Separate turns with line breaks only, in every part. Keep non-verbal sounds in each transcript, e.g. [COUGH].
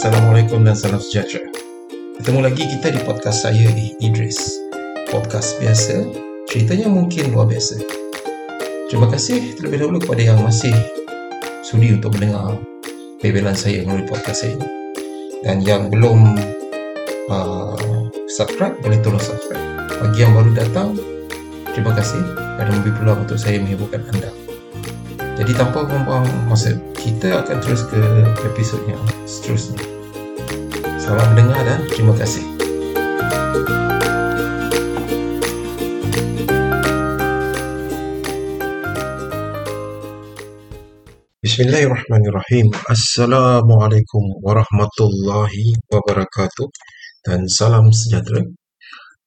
Assalamualaikum dan salam sejahtera. Ketemu lagi kita di podcast saya di Idris. Podcast biasa, ceritanya mungkin luar biasa. Terima kasih terlebih dahulu kepada yang masih sudi untuk mendengar bebelan saya melalui podcast saya ini. Dan yang belum uh, subscribe, boleh tolong subscribe. Bagi yang baru datang, terima kasih kerana memberi peluang untuk saya menghiburkan anda. Jadi tanpa membuang masa, kita akan terus ke episod yang seterusnya. Selamat mendengar dan terima kasih. Bismillahirrahmanirrahim. Assalamualaikum warahmatullahi wabarakatuh dan salam sejahtera.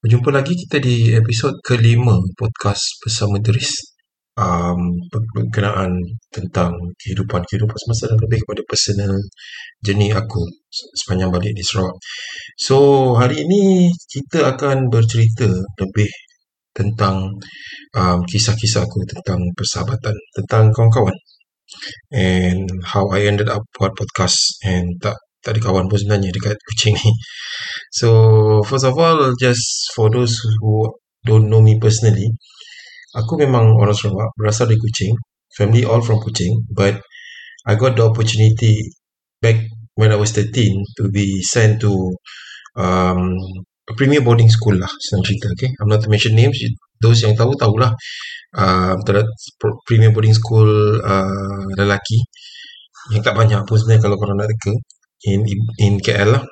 Berjumpa lagi kita di episod kelima podcast bersama Dris um, berkenaan tentang kehidupan-kehidupan semasa dan lebih kepada personal journey aku sepanjang balik di Sarawak. So, hari ini kita akan bercerita lebih tentang um, kisah-kisah aku tentang persahabatan, tentang kawan-kawan. And how I ended up buat podcast and tak tak ada kawan pun sebenarnya dekat kucing ni. So, first of all, just for those who don't know me personally, aku memang orang Sarawak berasal dari Kuching family all from Kuching but I got the opportunity back when I was 13 to be sent to um, a premier boarding school lah senang cerita okay? I'm not to mention names those yang tahu tahulah. Uh, premier boarding school uh, lelaki yang tak banyak pun sebenarnya kalau korang nak reka in, in KL lah.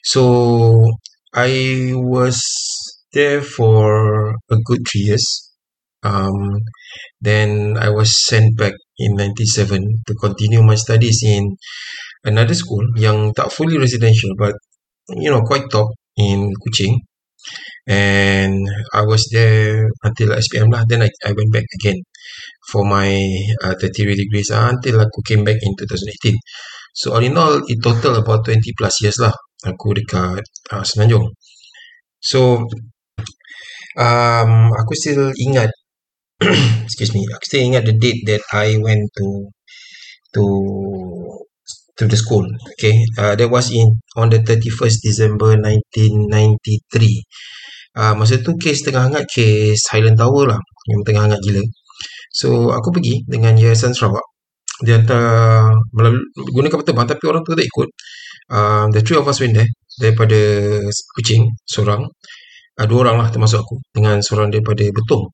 So I was there for a good three years. Um, then I was sent back in 97 to continue my studies in another school yang tak fully residential but you know quite top in Kuching. And I was there until SPM lah. Then I, I went back again for my uh, 30 degrees uh, until aku came back in 2018 so all in all it total about 20 plus years lah aku dekat uh, Semenanjung. So um, aku still ingat [COUGHS] excuse me aku still ingat the date that I went to to to the school okay? Uh, that was in on the 31st December 1993 uh, masa tu case tengah hangat case Highland Tower lah yang tengah hangat gila. So aku pergi dengan Yayasan Sarawak. Dia hantar melalui, gunakan kapal terbang tapi orang tu tak ikut. Uh, the three of us went there daripada Kuching seorang uh, dua orang lah termasuk aku dengan seorang daripada Betong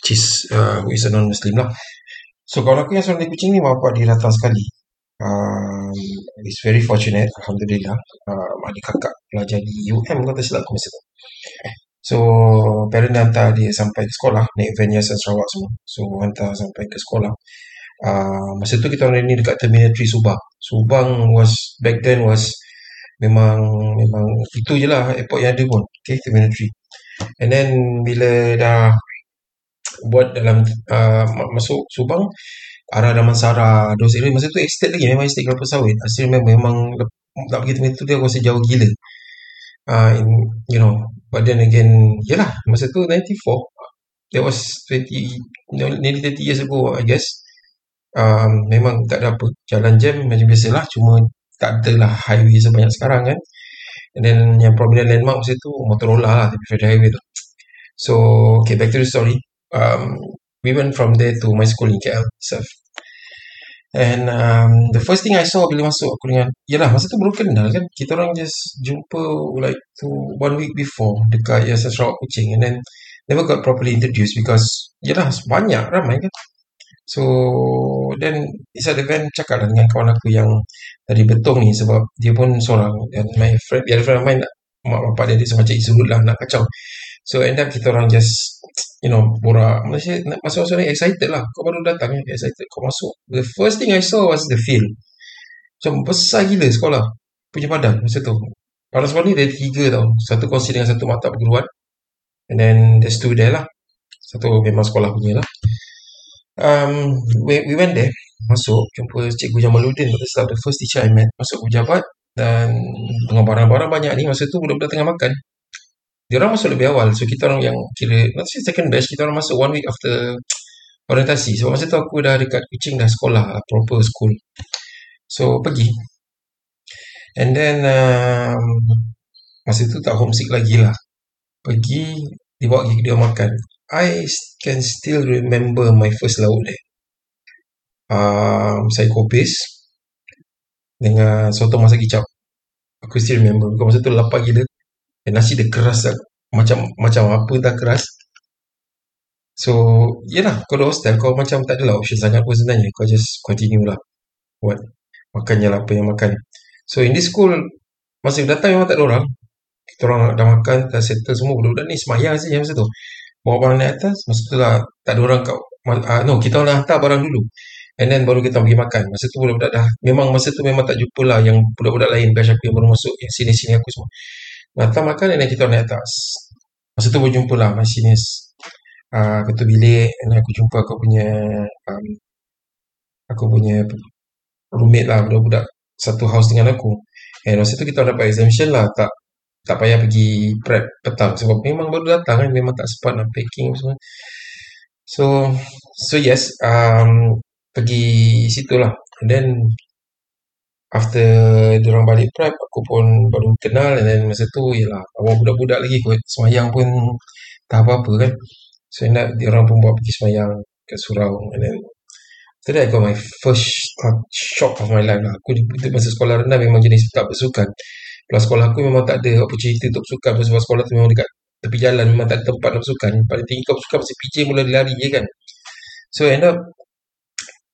which is uh, who is a non-Muslim lah. So kawan aku yang seorang dari Kuching ni bapa dia datang sekali. Um, it's very fortunate Alhamdulillah. Uh, adik kakak belajar di UM kalau tak silap aku masa so parent dia hantar dia sampai ke sekolah naik van Yayasan Sarawak semua. So hantar sampai ke sekolah. Uh, masa tu kita orang ni dekat terminal 3 Subang. Subang was back then was memang memang itu je lah airport yang ada pun. Okay terminal 3 and then bila dah buat dalam uh, masuk Subang arah Damansara those area masa tu estate lagi memang estate kelapa sawit. I memang memang tak pergi tempat tu dia aku rasa jauh gila. Uh, in, you know but then again yelah masa tu 94 that was 20 nearly 30 years ago I guess. Um, memang tak ada apa jalan jam macam biasalah cuma tak ada lah highway sebanyak sekarang kan. And then yang prominent landmark masa tu Motorola lah tapi Federal Highway tu. So okay back to the story. Um, we went from there to my school in KL itself. And um, the first thing I saw bila masuk aku dengan yalah masa tu belum kenal kan. Kita orang just jumpa like to one week before dekat Yayasan Sarawak Kuching. And then never got properly introduced because yalah banyak ramai kan So then Isa van cakap lah dengan kawan aku yang tadi betong ni sebab dia pun seorang dan my friend, other friend mine mak bapak dia, dia semacam isurut lah nak kacau. So end up kita orang just you know borak. Malaysia nak masuk ni excited lah. Kau baru datang ni excited. Kau masuk. The first thing I saw was the field. Macam besar gila sekolah. Punya padang masa tu. Padang sekolah ni ada tiga tau. Satu kongsi dengan satu mata perguruan. And then there's two there lah. Satu memang sekolah punya lah um, we, we went there masuk jumpa cikgu Jamaluddin betul the first teacher I met. Masuk pejabat dan dengan barang-barang banyak ni masa tu budak-budak tengah makan. Dia orang masuk lebih awal so kita orang yang kira nanti second batch kita orang masuk one week after orientasi. Sebab masa tu aku dah dekat Kuching dah sekolah proper school. So pergi. And then um, masa tu tak homesick lagi lah. Pergi, dibawa pergi kedai makan. I can still remember my first lauk there. Um, saya kopis dengan soto masak kicap. Aku still remember. Because masa tu lapar gila. Dan nasi dia keras lah. Macam macam apa tak keras. So, yelah, kau dah hostel, kau macam tak adalah option sangat pun sebenarnya. Kau just continue lah. Buat makan lah apa yang makan. So, in this school, masa datang memang tak ada orang. Kita orang dah makan, dah settle semua. Budak-budak ni semayang saja masa tu. Bawa barang naik atas, masa tu lah tak ada orang kat, uh, no, kita orang hantar barang dulu. And then baru kita pergi makan. Masa tu budak-budak dah, memang masa tu memang tak jumpa lah yang budak-budak lain, batch aku yang baru masuk, yang sini-sini aku semua. Datang makan, and then kita orang naik atas. Masa tu baru jumpa lah, my seniors. Uh, ketua bilik, and aku jumpa aku punya, um, aku punya roommate lah, budak-budak satu house dengan aku. And masa tu kita dapat exemption lah, tak tak payah pergi prep petang sebab memang baru datang kan memang tak sempat nak packing semua. So so yes um, pergi situ lah. And then after diorang balik prep aku pun baru kenal and then masa tu ialah awal budak-budak lagi kot. Semayang pun tak apa-apa kan. So up diorang pun bawa pergi semayang kat surau and then after that I got my first shock of my life lah. Aku itu masa sekolah rendah memang jenis tak bersukan Kelas sekolah aku memang tak ada opportunity untuk bersukan sebab sekolah tu memang dekat tepi jalan memang tak ada tempat nak bersukan. Paling tinggi kau bersukan masa PJ mula lari je kan? So end up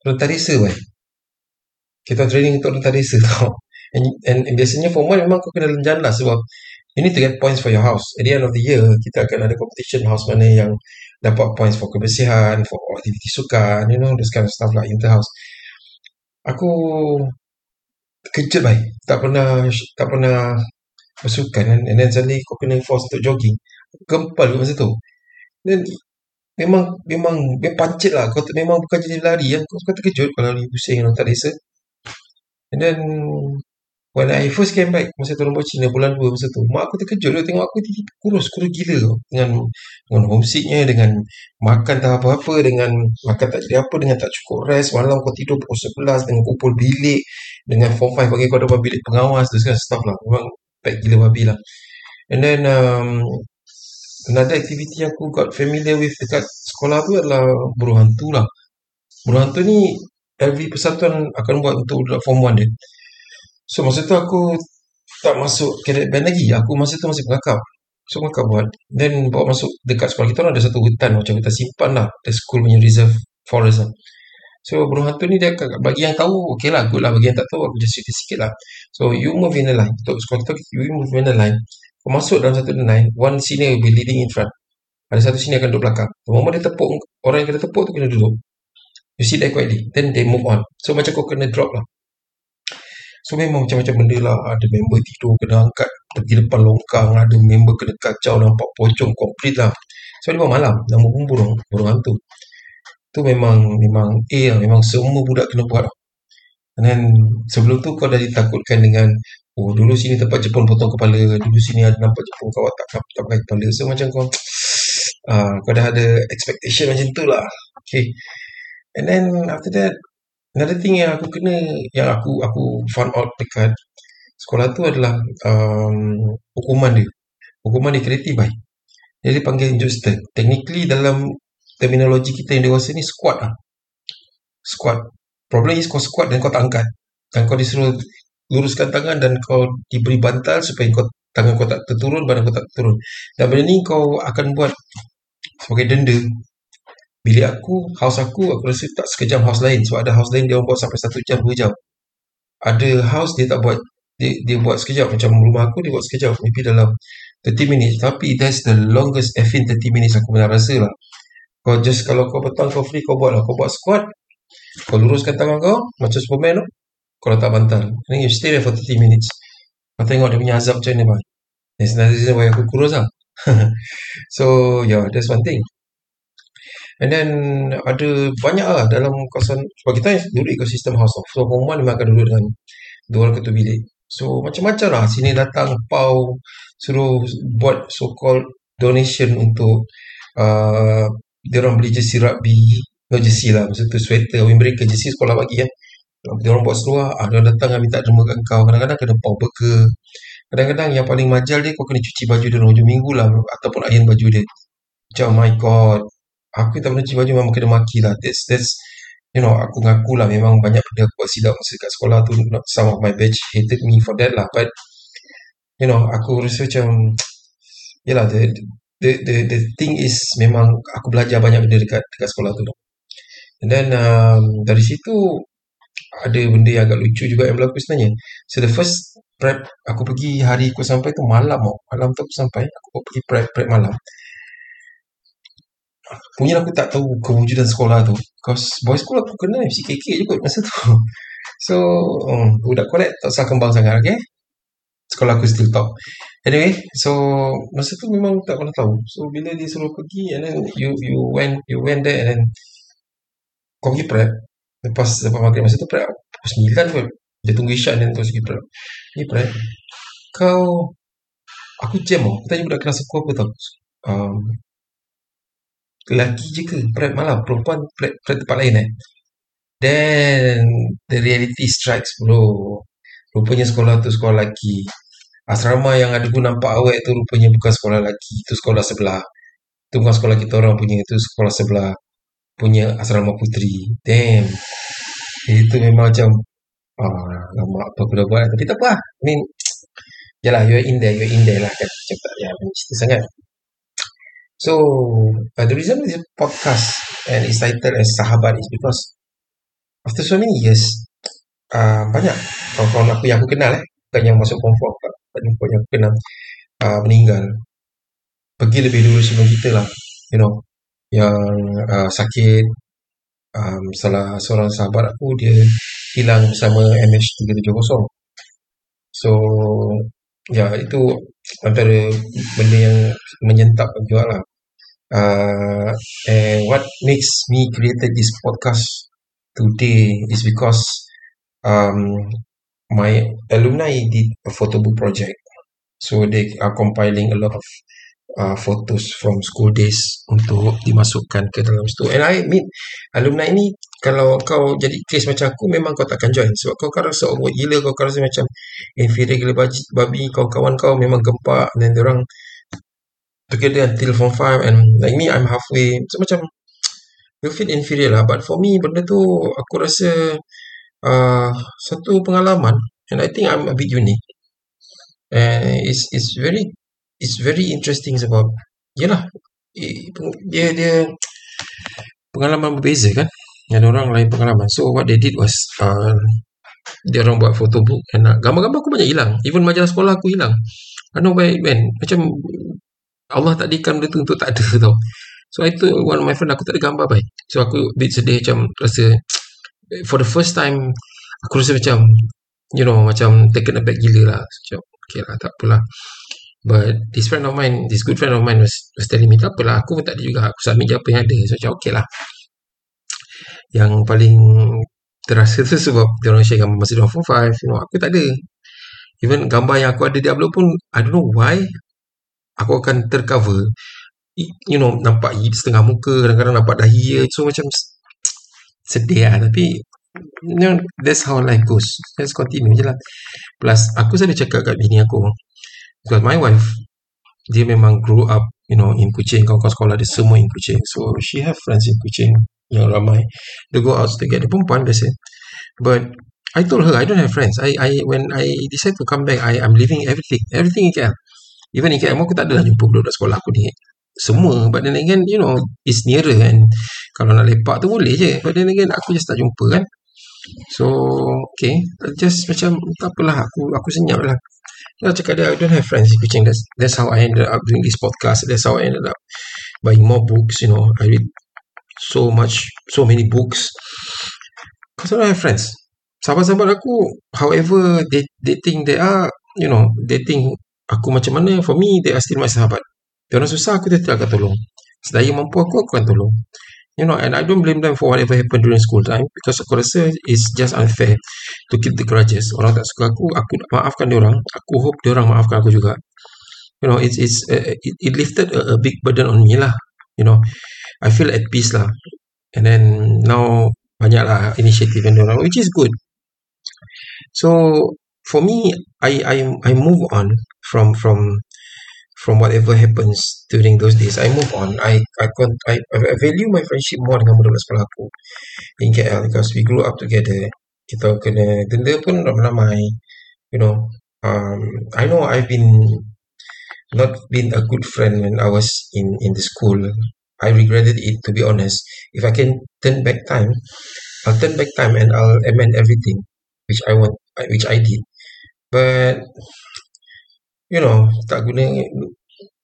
rentan desa kan kita training untuk rentan desa tau [LAUGHS] and, and, and biasanya form 1 memang kau kena lenjan lah sebab you need to get points for your house. At the end of the year kita akan ada competition house mana yang dapat points for kebersihan for aktiviti sukan you know this kind of stuff lah inter house. Aku kejut baik. Tak pernah tak pernah bersukan kan and then suddenly kau kena force untuk jogging. Gempal masa tu. Then memang memang dia pancit lah. Kau memang bukan jadi lari. Kan kau suka terkejut kalau lari pusing tak desa and then when I first came back masa turun bawah Cina bulan 2 masa tu mak aku terkejut. Dia tengok aku kurus kurus gila tau dengan dengan homesicknya dengan makan tak apa-apa dengan makan tak jadi apa dengan tak cukup rest. Malam kau tidur pukul 11 dengan kumpul bilik dengan form 5 bagi kau dapat bilik pengawas tu segala stuff lah. Memang pack gila babi lah. And then um, another activity aku got familiar with dekat sekolah tu adalah buruh hantu lah. Buruh hantu ni every persatuan akan buat untuk form 1 dia So masa tu aku tak masuk cadet band lagi. Aku masa tu masih pengakap. So pengakap buat. Then bawa masuk dekat sekolah kita ada satu hutan macam hutan simpan lah. The school punya reserve forest lah. So burung hantu ni dia bagi yang tahu okay lah good lah. Bagi yang tak tahu aku just cerita sikit lah. So you move in the line. Untuk sekolah kita you move in the line. Kau masuk dalam satu line. One senior will be leading in front. Ada satu sini akan duduk belakang. Mama dia tepuk. Orang yang kena tepuk tu kena duduk. You sit there quietly. Then they move on. So macam kau kena drop lah. So memang macam-macam benda lah. Ada member tidur kena angkat Pergi depan longkang Ada member kena kacau Nampak pocong complete lah. So dia malam Nama pun burung Burung hantu. Tu memang Memang A lah. Memang semua budak kena buat. And then Sebelum tu kau dah ditakutkan dengan Oh dulu sini tempat Jepun potong kepala Dulu sini ada nampak Jepun kau tak, tak, tak pakai kepala. So macam kau uh, Kau dah ada expectation macam tu lah. Okay. And then after that another thing yang aku kena yang aku aku found out dekat sekolah tu adalah um, hukuman dia. Hukuman dia kreatif baik. Dia dipanggil injustice technically dalam terminologi kita yang dewasa ni squat lah. Squat problem is kau squat dan kau tak angkat. Dan kau disuruh luruskan tangan dan kau diberi bantal supaya kau tangan kau tak terturun badan kau tak terturun. Dan benda ni kau akan buat sebagai denda bilik aku, house aku, aku rasa tak sekejam house lain. Sebab ada house lain dia orang buat sampai satu jam, dua jam. Ada house dia tak buat, dia, dia buat sekejap. Macam rumah aku dia buat sekejap. Maybe dalam 30 minutes. Tapi that's the longest effing 30 minutes aku pernah rasa lah. Kau just, kalau kau petang kau free, kau buat lah. Kau buat squat, kau luruskan tangan kau, macam Superman tu. Kau letak bantal. Then you stay there for 30 minutes. Kau tengok dia punya azab macam mana, bang. That's another reason why aku kurus lah. [LAUGHS] so, yeah, that's one thing. And then ada banyak lah dalam kawasan sebab kita duduk ekosistem house of. So perempuan memang akan duduk dengan dua orang ketua bilik. So macam-macam lah. Sini datang pau suruh buat so called donation untuk uh, dia orang beli jersey rugby. No jersey lah maksud tu sweater. Wing breaker jersey sekolah bagi kan dia orang buat seluar ah, dia datang dan minta derma kat kau. Kadang-kadang kena pau burger kadang-kadang yang paling majal dia kau kena cuci baju dia hujung minggu lah ataupun iron baju dia. Macam oh my god aku tak pernah cuci baju memang kena maki lah. That's, that's you know aku ngaku lah memang banyak benda aku buat silap masa kat sekolah tu. Some of my batch hated me for that lah. But you know aku rasa macam [SNIFFS] yelah the, the, the, the thing is memang aku belajar banyak benda dekat, dekat sekolah tu. And then um, dari situ ada benda yang agak lucu juga yang berlaku sebenarnya. So the first prep aku pergi hari aku sampai tu malam oh. malam tu aku sampai aku pergi prep prep malam punya aku tak tahu kewujudan sekolah tu. Because boys school aku kena FCKK je kot masa tu. [LAUGHS] So um, budak korek tak usah kembang sangat okay? Sekolah aku still top. Anyway so masa tu memang tak pernah tahu. So bila dia suruh pergi and then you you went you went there and then kau pergi prep. Lepas lepas maghrib masa tu prep pukul 9 kot dia tunggu isyak dan terus pergi prep. Ni prep. Kau aku jam oh. aku tanya budak kelas aku apa tau. Um, lelaki je ke prep malam perempuan prep, prep tempat lain eh then the reality strikes bro Rupanya sekolah tu sekolah lelaki. Asrama yang ada guna nampak awet tu rupanya bukan sekolah lelaki. Itu sekolah sebelah. Itu bukan sekolah kita orang punya. Itu sekolah sebelah. Punya asrama putri. Damn. Itu memang macam ah, lama apa aku dah buat. Tapi tak apa lah. I mean, [TSK] yalah, you're in there, you're in there lah kan. Macam tak payah cerita sangat. So, uh, the reason this podcast and it's titled as Sahabat is because after so many years, uh, banyak kawan-kawan aku yang aku kenal eh. Bukan yang masuk 4 bukan yang aku kenal uh, meninggal. Pergi lebih dulu sebelum kita lah you know. Yang uh, sakit um, salah seorang sahabat aku dia hilang bersama MH370 so ya itu antara benda yang menyentap juga lah uh, and what makes me created this podcast today is because um, my alumni did a photo book project. So they are compiling a lot of uh, photos from school days untuk dimasukkan ke dalam situ. And I mean, alumni ni kalau kau jadi case macam aku, memang kau takkan join. Sebab kau kan rasa awkward gila, kau kan rasa macam inferior gila babi, babi kau kawan kau memang gempak. Dan orang together until form 5 and like me, I'm halfway. So macam, you feel inferior lah. But for me, benda tu aku rasa uh, satu pengalaman and I think I'm a bit unique and it's it's very it's very interesting sebab yalah dia dia pengalaman berbeza kan dengan orang lain pengalaman. So what they did was uh, dia orang buat photo book and uh, gambar-gambar aku banyak hilang. Even majalah sekolah aku hilang. I know where it went. Macam Allah takdirkan benda tu untuk tak ada [LAUGHS] tau. So I told one of my friend aku tak ada gambar baik so aku bit sedih macam rasa [TSK] for the first time aku rasa macam you know macam taken aback gila lah. Macam okay lah tak apalah but this friend of mine this good friend of mine was, was telling me tak apalah aku pun tak ada juga aku submit je apa yang ada. So macam okay lah. Yang paling terasa tu sebab dia orang share gambar masa dia form 5 you know, aku tak ada. Even gambar yang aku ada di upload pun I don't know why aku akan tercover. You know nampak setengah muka kadang-kadang nampak dahi so macam [TSK] sedih lah. Tapi you know, that's how life goes. Just continue je lah. Plus aku selalu cakap kat bini aku because my wife dia memang grow up you know in Kuching. Kawan-kawan sekolah dia semua in Kuching. So she have friends in Kuching yang ramai. They go out together perempuan biasa but I told her I don't have friends. I I when I decide to come back I I'm leaving everything everything in KL even in KL aku tak ada lah jumpa budak sekolah aku ni. Semua. But then again you know it's nearer and kalau nak lepak tu boleh je. But then again aku just tak jumpa kan so okay. Just macam tak apalah aku aku senyap lah. Dia cakap dia I don't have friends in Kuching that's, that's how I ended up doing this podcast. That's how I ended up buying more books you know. I read so much so many books. Because I don't have friends. Sahabat-sahabat aku however they, they think they are you know they think aku macam mana. For me they are still my sahabat. Dia orang susah aku tidak akan tolong. Sedaya mampu aku aku akan tolong you know and I don't blame them for whatever happened during school time because aku rasa it's just unfair to keep the grudges. Orang tak suka aku aku maafkan dia orang. Aku hope dia orang maafkan aku juga. You know it's it's uh, it, it lifted a, a big burden on me lah. You know I feel at peace lah. And then now banyak lah initiative yang orang which is good. So for me I I I move on from from from whatever happens during those days I move on. I I con- I, I value my friendship more dengan budak sekolah aku in KL because we grew up together. Kita kena denda pun ramai-ramai you know. Um I know I've been not been a good friend when I was in in the school. I regretted it to be honest. If I can turn back time I'll turn back time and I'll amend everything which I want which I did. But you know tak guna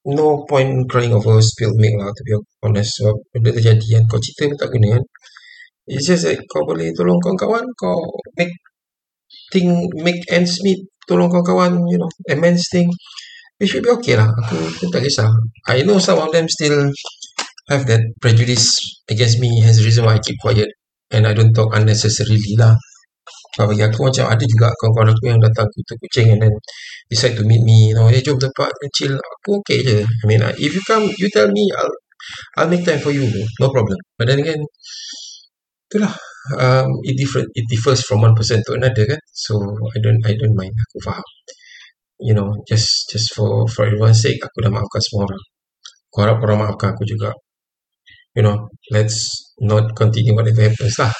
no point crying over spilled milk lah to be honest. Sebab benda terjadi kan kau cerita pun tak guna kan. It's just that kau boleh tolong kawan-kawan kau make thing make ends meet tolong kawan-kawan you know amends thing. It should be okay lah aku pun tak kisah. I know some of them still have that prejudice against me has the reason why I keep quiet and I don't talk unnecessarily lah sebab bagi aku macam ada juga kawan-kawan aku yang datang kutu kucing and then decide to meet me. You know eh jom tempat kecil. Aku okay je. I mean if you come you tell me I'll I'll make time for you no problem. But then again itulah. Um, it different it differs from one person to another kan. So I don't I don't mind. Aku faham. You know just just for for everyone's sake aku dah maafkan semua orang. Aku harap orang maafkan aku juga. You know let's not continue whatever happens lah.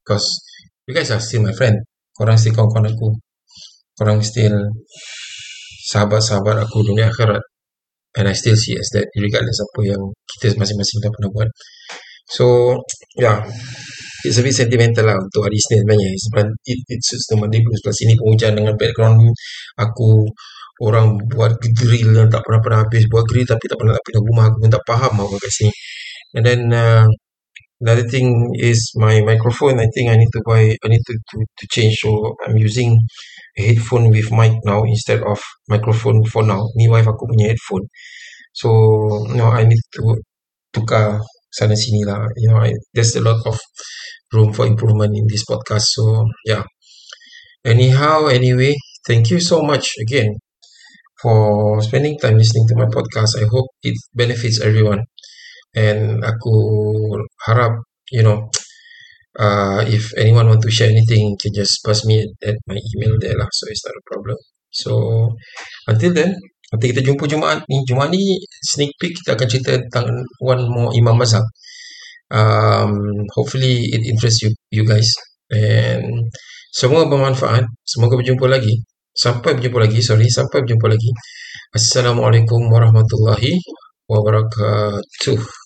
Because you guys are still my friend. Korang still kawan-kawan aku. Korang still sahabat-sahabat aku dunia akhirat. And I still see as that regardless apa yang kita masing-masing dah pernah buat. So yeah it's a bit sentimental lah untuk hari Isnin sebenarnya. Sebab it, it suits the Monday blues sebelah sini pun dengan background aku. Orang buat grill yang tak pernah-pernah habis. Buat grill tapi tak pernah nak pindah rumah. Aku pun tak faham apa kat sini. And then uh, Another thing is my microphone. I think I need to buy. I need to to, to change. So I'm using a headphone with mic now instead of microphone for now. Ni wife aku punya headphone. So you know I need to tukar sana sini lah. You know I, there's a lot of room for improvement in this podcast. So yeah. Anyhow, anyway, thank you so much again for spending time listening to my podcast. I hope it benefits everyone. And aku harap you know [TSK] uh, if anyone want to share anything can just pass me at, at my email there lah. So it's not a problem. So until then nanti kita jumpa Jumaat ni. Jumaat ni sneak peek kita akan cerita tentang one more Imam Mazhab. Um, hopefully it interests you you guys. And semua bermanfaat. Semoga berjumpa lagi. Sampai berjumpa lagi sorry sampai berjumpa lagi. Assalamualaikum warahmatullahi wabarakatuh